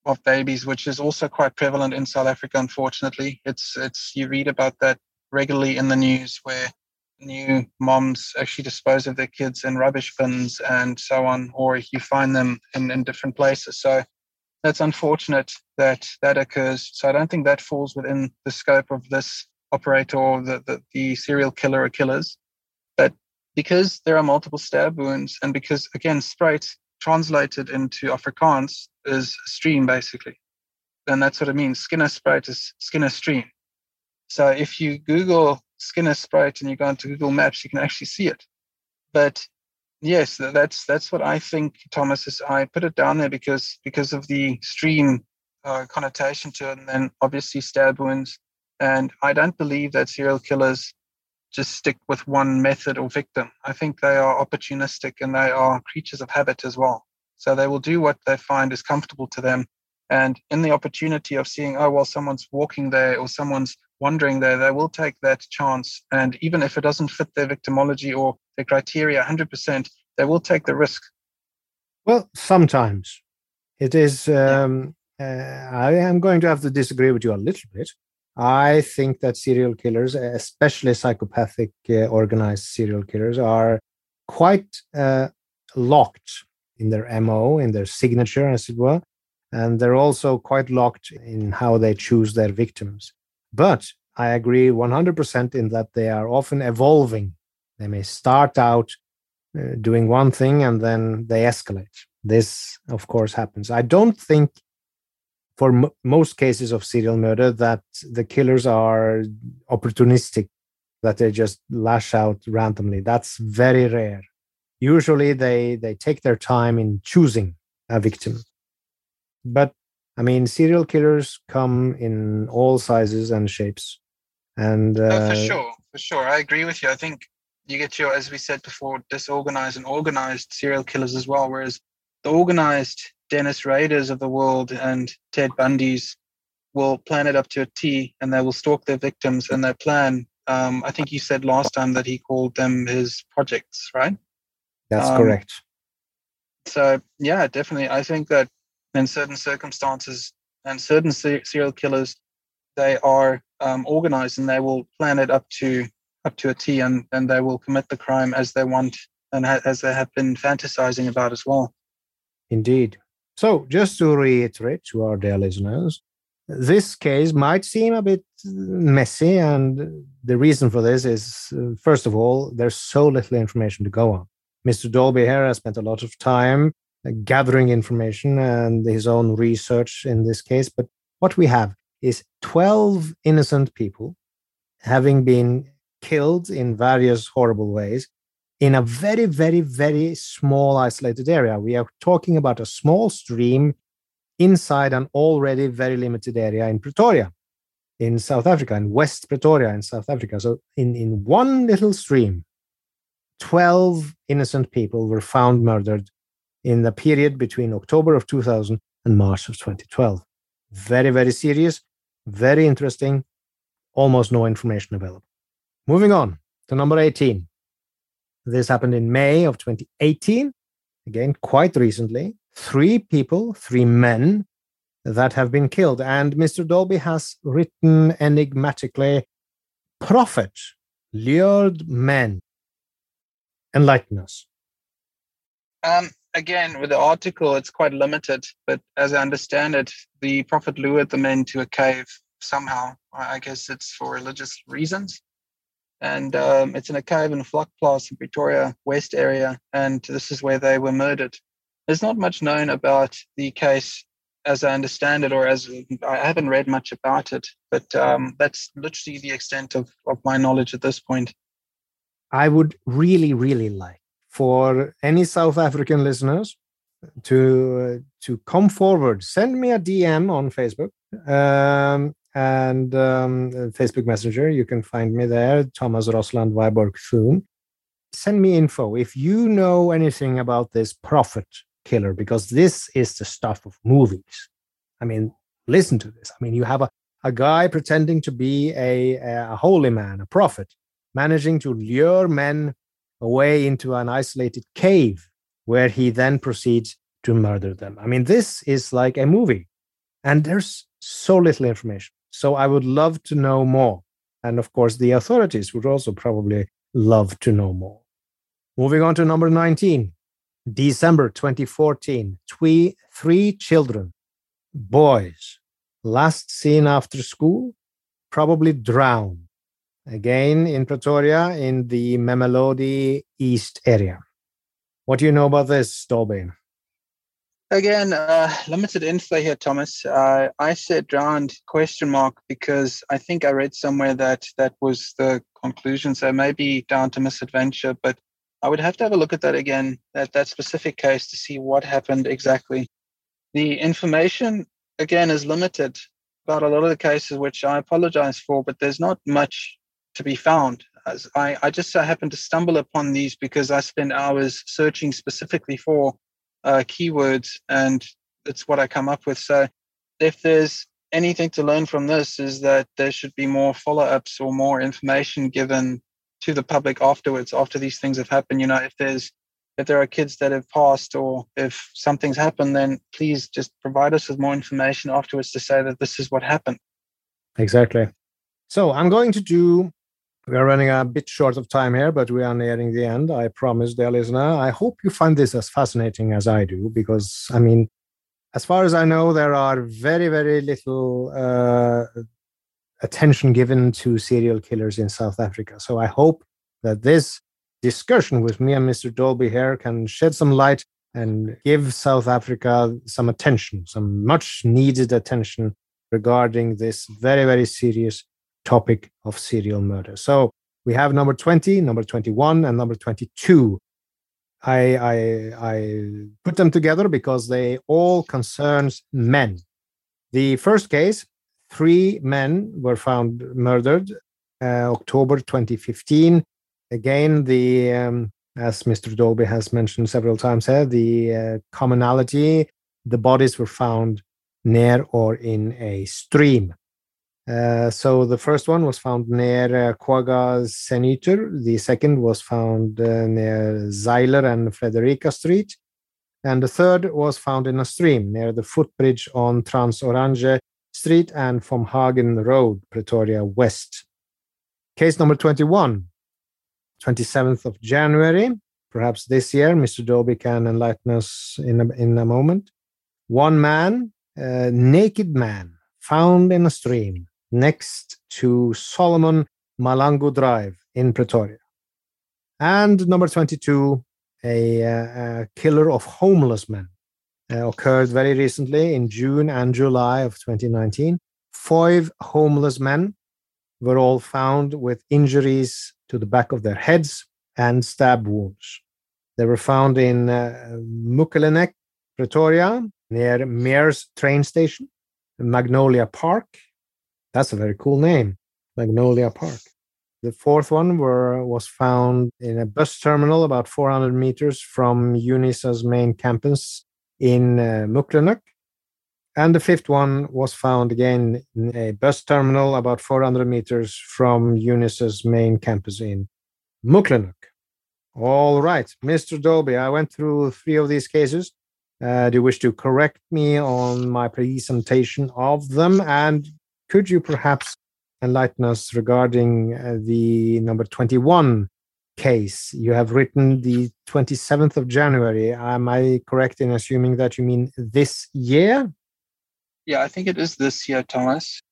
of babies which is also quite prevalent in south africa unfortunately. It's it's you read about that regularly in the news where new moms actually dispose of their kids in rubbish bins and so on, or you find them in, in different places. So that's unfortunate that that occurs. So I don't think that falls within the scope of this operator or the, the, the serial killer or killers. But because there are multiple stab wounds and because, again, Spruit translated into Afrikaans is stream basically. And that's what it means. Skinner Spruit is Skinner stream. So if you Google Skinner Spruit and you go into Google Maps, you can actually see it. But yes, that's that's what I think, Thomas. Is I put it down there because because of the stream uh, connotation to it, and then obviously stab wounds. And I don't believe that serial killers just stick with one method or victim. I think they are opportunistic and they are creatures of habit as well. So they will do what they find is comfortable to them. And in the opportunity of seeing, oh, well, someone's walking there or someone's wandering there, they will take that chance. And even if it doesn't fit their victimology or their criteria 100%, they will take the risk. Well, sometimes it is. Um, uh, I am going to have to disagree with you a little bit. I think that serial killers, especially psychopathic uh, organized serial killers, are quite uh, locked in their MO, in their signature, as it were. And they're also quite locked in how they choose their victims. But I agree 100% in that they are often evolving. They may start out uh, doing one thing and then they escalate. This, of course, happens. I don't think for m- most cases of serial murder that the killers are opportunistic, that they just lash out randomly. That's very rare. Usually they, they take their time in choosing a victim. But I mean, serial killers come in all sizes and shapes. And uh, no, for sure, for sure, I agree with you. I think you get your, as we said before, disorganized and organized serial killers as well. Whereas the organized Dennis Raders of the world and Ted Bundys will plan it up to a T, and they will stalk their victims and they plan. Um, I think you said last time that he called them his projects, right? That's um, correct. So yeah, definitely. I think that in certain circumstances and certain serial killers, they are um, organized and they will plan it up to up to a T, and and they will commit the crime as they want and ha- as they have been fantasizing about as well. Indeed. So, just to reiterate to our dear listeners, this case might seem a bit messy, and the reason for this is, first of all, there's so little information to go on. Mr. Dolbey here has spent a lot of time gathering information and his own research in this case, but what we have is 12 innocent people having been killed in various horrible ways in a very, very, very small isolated area. We are talking about a small stream inside an already very limited area in Pretoria, in South Africa, in West Pretoria, in South Africa. So, in, in one little stream, 12 innocent people were found murdered in the period between October of 2000 and March of 2012. Very, very serious, very interesting, almost no information available. Moving on to number 18. This happened in May of 2018, again, quite recently. Three people, three men that have been killed. And Mr. Dolbey has written enigmatically prophet, lured men. Enlighten us. Um, again, with the article, it's quite limited, but as I understand it, the prophet lured the men to a cave somehow. I guess it's for religious reasons and um, it's in a cave in Vlakplaas in Pretoria West area, and this is where they were murdered. There's not much known about the case as I understand it, or as I haven't read much about it, but um, that's literally the extent of, of my knowledge at this point. I would really, really like for any South African listeners to uh, to come forward, send me a DM on Facebook, um, and um, Facebook Messenger. You can find me there, Thomas Rosland Viborg Thun. Send me info if you know anything about this prophet killer, because this is the stuff of movies. I mean, listen to this. I mean, you have a, a guy pretending to be a, a holy man, a prophet, managing to lure men away into an isolated cave where he then proceeds to murder them. I mean, this is like a movie, and there's so little information. So I would love to know more. And of course, the authorities would also probably love to know more. Moving on to number 19, December 2014, three, three children, boys, last seen after school, probably drowned. Again in Pretoria in the Mamelodi East area. What do you know about this, Dolbey? Again, uh, limited info here, Thomas. Uh, I said drowned question mark because I think I read somewhere that that was the conclusion. So maybe down to misadventure, but I would have to have a look at that again, at that specific case to see what happened exactly. The information, again, is limited about a lot of the cases, which I apologize for, but there's not much to be found. As I, I just so happened to stumble upon these because I spend hours searching specifically for uh, keywords, and it's what I come up with. So if there's anything to learn from this is that there should be more follow-ups or more information given to the public afterwards after these things have happened. You know if there's if there are kids that have passed or if something's happened then please just provide us with more information afterwards to say that this is what happened. Exactly. So i'm going to do we are running a bit short of time here, but we are nearing the end. I promise, dear listener. I hope you find this as fascinating as I do, because I mean, as far as I know, there are very, very little uh, attention given to serial killers in South Africa. So I hope that this discussion with me and Mr. Dolbey here can shed some light and give South Africa some attention, some much needed attention regarding this very, very serious topic of serial murder. So we have number 20, number 21, and number 22. I, I, I put them together because they all concerns men. The first case, three men were found murdered uh, October 2015. Again, the um, as Mr. Dolbey has mentioned several times here, the uh, commonality, the bodies were found near or in a stream. Uh, so the first one was found near uh, Quagga The second was found uh, near Zeiler and Frederica Street. And the third was found in a stream near the footbridge on Trans Orange Street and from Hagen Road, Pretoria West. Case number 21, 27th of January perhaps this year. Mr. Dolbey can enlighten us in a, in a moment. One man, naked man, found in a stream next to Solomon Mahlangu Drive in Pretoria. And number 22, a, a killer of homeless men uh, occurred very recently in June and July of 2019. Five homeless men were all found with injuries to the back of their heads and stab wounds. They were found in uh, Muckleneuk, Pretoria, near Mears train station, Magnolia Park. That's a very cool name, Magnolia Park. The fourth one were, was found in a bus terminal about 400 meters from UNISA's main campus in uh, Muckleneuk. And the fifth one was found again in a bus terminal about 400 meters from UNISA's main campus in Muckleneuk. All right, Mr. Dolbey, I went through three of these cases. Uh, do you wish to correct me on my presentation of them? And could you perhaps enlighten us regarding uh, the number 21 case? You have written the 27th of January. Am I correct in assuming that you mean this year? Yeah, I think it is this year, Thomas.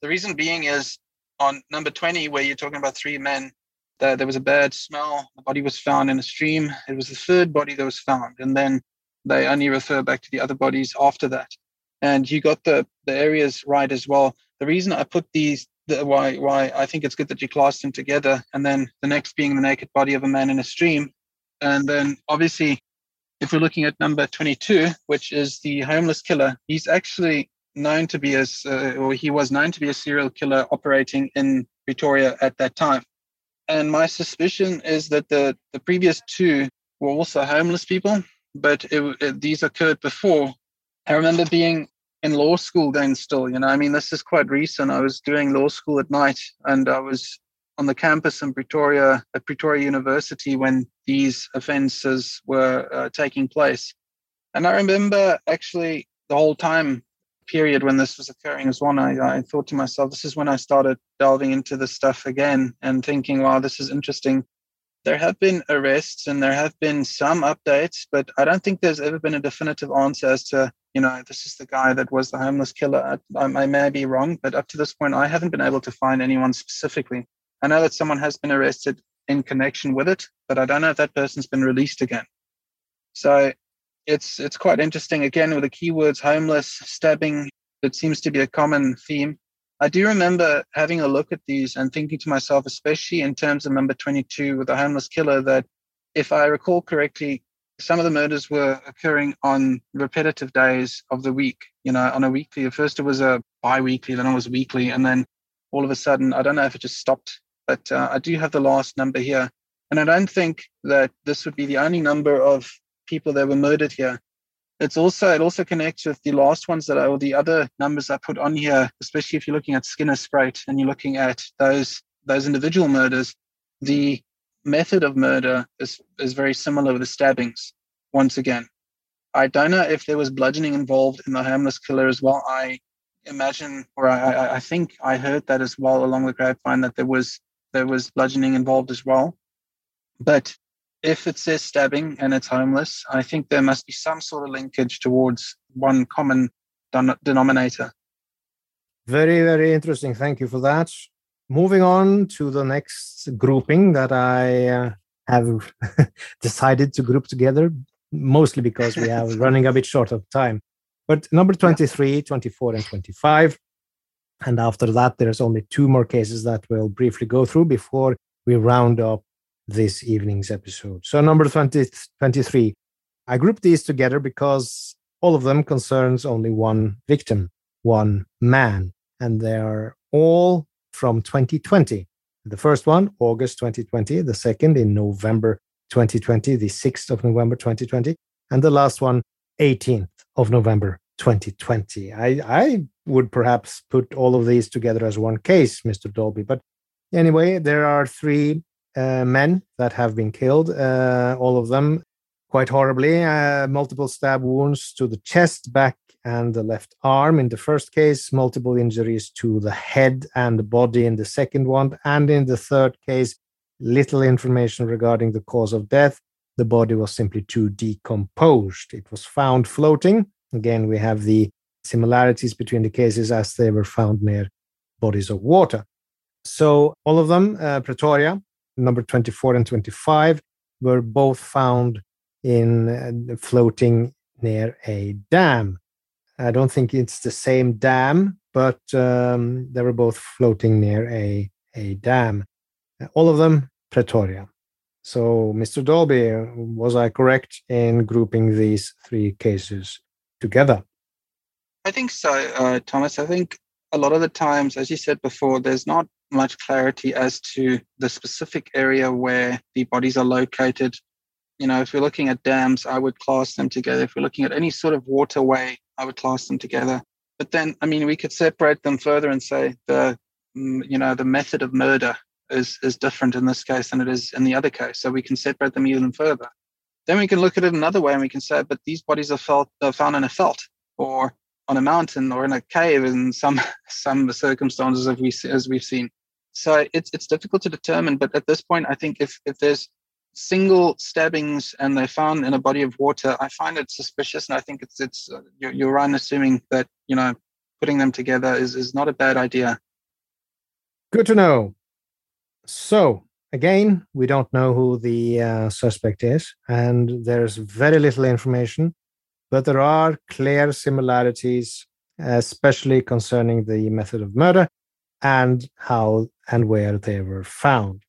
The reason being is on number 20, where you're talking about three men that there was a bad smell. The body was found in a stream. It was the third body that was found. And then they only refer back to the other bodies after that. And you got the, the areas right as well. The reason I put these, the, why, why I think it's good that you class them together. And then the next being the naked body of a man in a stream. And then obviously, if we're looking at number 22, which is the homeless killer, he's actually known to be as, uh, or he was known to be a serial killer operating in Pretoria at that time. And my suspicion is that the, the previous two were also homeless people, but it, it, these occurred before. I remember being in law school then still, you know, I mean, this is quite recent. I was doing law school at night and I was on the campus in Pretoria, at Pretoria University, when these offenses were uh, taking place. And I remember actually the whole time period when this was occurring as one, I, I thought to myself, this is when I started delving into this stuff again and thinking, wow, this is interesting. There have been arrests and there have been some updates, but I don't think there's ever been a definitive answer as to, you know, this is the guy that was the homeless killer. I, I may be wrong, but up to this point, I haven't been able to find anyone specifically. I know that someone has been arrested in connection with it, but I don't know if that person's been released again. So it's it's quite interesting. Again, with the keywords homeless, stabbing, it seems to be a common theme. I do remember having a look at these and thinking to myself, especially in terms of number 22 with the homeless killer, that if I recall correctly, some of the murders were occurring on repetitive days of the week, you know, on a weekly. First it was a bi weekly, then it was weekly. And then all of a sudden, I don't know if it just stopped, but uh, I do have the last number here. And I don't think that this would be the only number of people that were murdered here. It's also it also connects with the last ones that I or the other numbers I put on here, especially if you're looking at Skinnerspruit and you're looking at those those individual murders. The method of murder is is very similar with the stabbings. Once again, I don't know if there was bludgeoning involved in the homeless killer as well. I imagine, or I, I think I heard that as well along the grapevine that there was there was bludgeoning involved as well. But if it says stabbing and it's homeless, I think there must be some sort of linkage towards one common denominator. Very, very interesting. Thank you for that. Moving on to the next grouping that I uh, have decided to group together, mostly because we are running a bit short of time. But number 23, 24, and 25. And after that, there's only two more cases that we'll briefly go through before we round up this evening's episode. So, number 20, 23. I grouped these together because all of them concerns only one victim, one man, and they are all from 2020. The first one, August 2020, the second in November 2020, the 6th of November 2020, and the last one, 18th of November 2020. I, I would perhaps put all of these together as one case, Mr. Dolbey. But anyway, there are three uh, men that have been killed, uh, all of them quite horribly. Uh, multiple stab wounds to the chest, back, and the left arm in the first case, multiple injuries to the head and the body in the second one, and in the third case, little information regarding the cause of death. the body was simply too decomposed. It was found floating. Again, we have the similarities between the cases as they were found near bodies of water. So, all of them, uh, Pretoria, number 24 and 25, were both found in uh, floating near a dam. I don't think it's the same dam, but um, they were both floating near a, a dam. All of them, Pretoria. So, Mr. Dolbey, was I correct in grouping these three cases together? I think so, uh, Thomas. I think a lot of the times, as you said before, there's not much clarity as to the specific area where the bodies are located. You know, if we're looking at dams, I would class them together. If we're looking at any sort of waterway, I would class them together. But then, I mean, we could separate them further and say the, mm, you know, the method of murder is is different in this case than it is in the other case. So we can separate them even further. Then we can look at it another way and we can say, but these bodies are, felt, are found in a felt or on a mountain or in a cave in some some circumstances as we as we've seen. So it's it's difficult to determine. But at this point, I think if if there's single stabbings and they're found in a body of water, I find it suspicious, and I think it's it's uh, you're, you're right in assuming that you know putting them together is is not a bad idea. Good to know. So again, we don't know who the uh, suspect is, and there's very little information but there are clear similarities, especially concerning the method of murder and how and where they were found.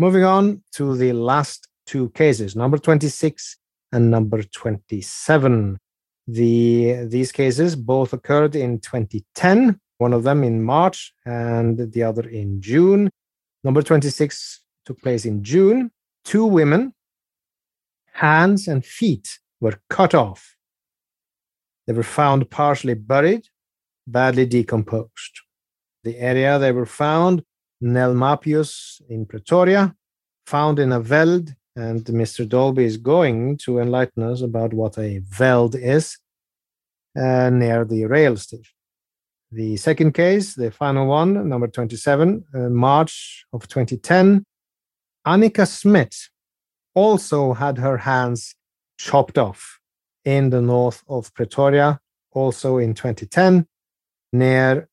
Moving on to the last two cases, number 26 and number 27. The, these cases both occurred in 2010, one of them in March and the other in June. Number 26 took place in June. Two women, hands and feet were cut off they were found partially buried, badly decomposed. The area they were found, Nelmapius in Pretoria, found in a veld, and Mr. Dolbey is going to enlighten us about what a veld is uh, near the rail station. The second case, the final one, number 27, uh, March of 2010, Annika Smith also had her hands chopped off in the north of Pretoria, also in 2010, near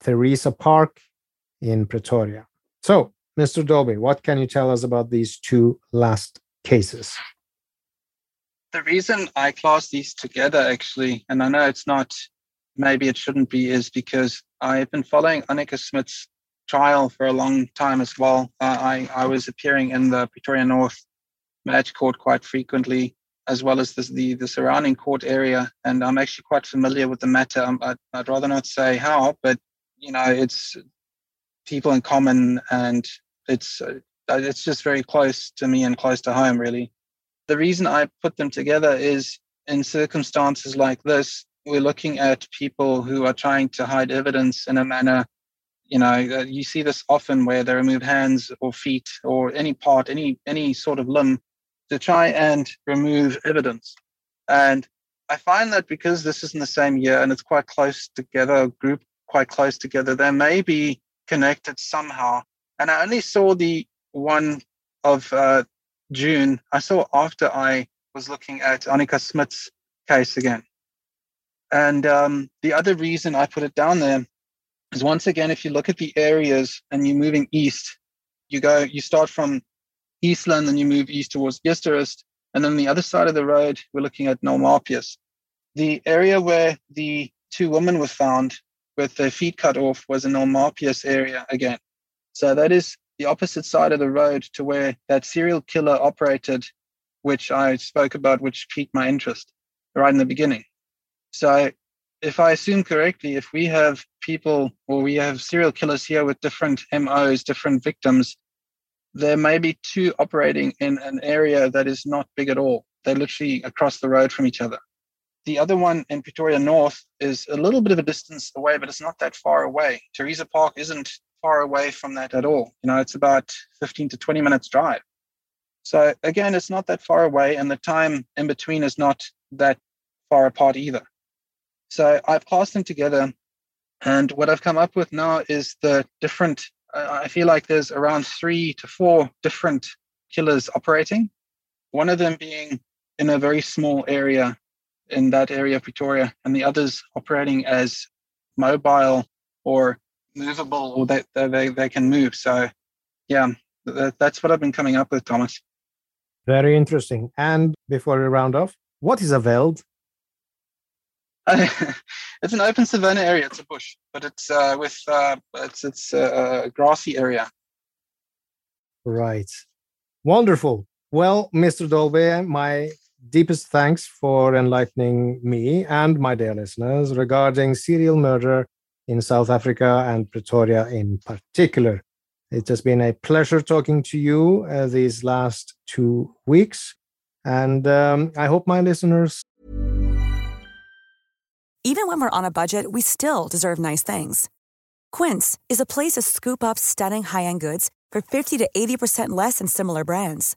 Theresa Park in Pretoria. So, Mr. Dolbey, what can you tell us about these two last cases? The reason I class these together, actually, and I know it's not, maybe it shouldn't be, is because I've been following Annika Smith's trial for a long time as well. Uh, I, I was appearing in the Pretoria North match court quite frequently as well as the, the, the surrounding court area. And I'm actually quite familiar with the matter. I'd, I'd rather not say how, but you know, it's people in common, and it's uh, it's just very close to me and close to home, really. The reason I put them together is in circumstances like this, we're looking at people who are trying to hide evidence in a manner you know uh, you see this often where they remove hands or feet or any part any any sort of limb to try and remove evidence. And I find that because this is in the same year and it's quite close together, group quite close together, there may be connected somehow. And I only saw the one of uh, June. I saw after I was looking at Annika Smith's case again. And um, the other reason I put it down there is once again, if you look at the areas and you're moving east, you go, you start from East Lynne, then you move east towards Eersterust. And then the other side of the road, we're looking at Nelmapius. The area where the two women were found with their feet cut off was in Nelmapius area again. So that is the opposite side of the road to where that serial killer operated, which I spoke about, which piqued my interest right in the beginning. So if I assume correctly, if we have people or we have serial killers here with different MOs, different victims, there may be two operating in an area that is not big at all. They're literally across the road from each other. The other one in Pretoria North is a little bit of a distance away, but it's not that far away. Theresa Park isn't far away from that at all. You know, it's about 15 to 20 minutes drive. So again, it's not that far away, and the time in between is not that far apart either. So I've classed them together, and what I've come up with now is the different I feel like there's around three to four different killers operating. one of them being in a very small area in that area of Pretoria, and the others operating as mobile or movable, or that they, they, they can move. So, yeah, that, that's what I've been coming up with, Thomas. Very interesting. And before we round off, what is a veld? it's an open savanna area. It's a bush, but it's uh, with uh, it's it's a grassy area. Right. Wonderful. Well, Mr. Dolbey, my deepest thanks for enlightening me and my dear listeners regarding serial murder in South Africa and Pretoria in particular. It has been a pleasure talking to you uh, these last two weeks. And um, I hope my listeners. Even when we're on a budget, we still deserve nice things. Quince is a place to scoop up stunning high end goods for 50 to 80% less than similar brands.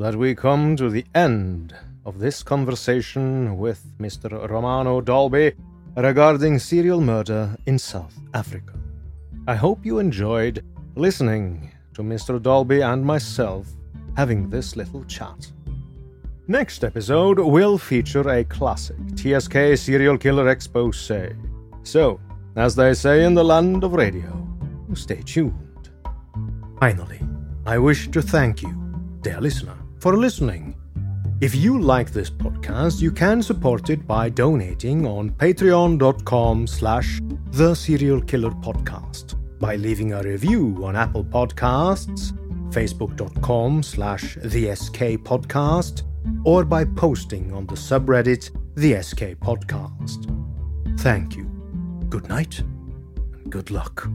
that we come to the end of this conversation with Mr. Romano Dolbey regarding serial murder in South Africa. I hope you enjoyed listening to Mr. Dolbey and myself having this little chat. Next episode will feature a classic TSK serial killer expose. So, as they say in the land of radio, stay tuned. Finally, I wish to thank you, dear listener, for listening if you like this podcast, you can support it by donating on patreon.com slash the serial killer podcast, by leaving a review on Apple Podcasts, facebook.com slash the SK podcast, or by posting on the subreddit the SK podcast. Thank you. Good night and good luck.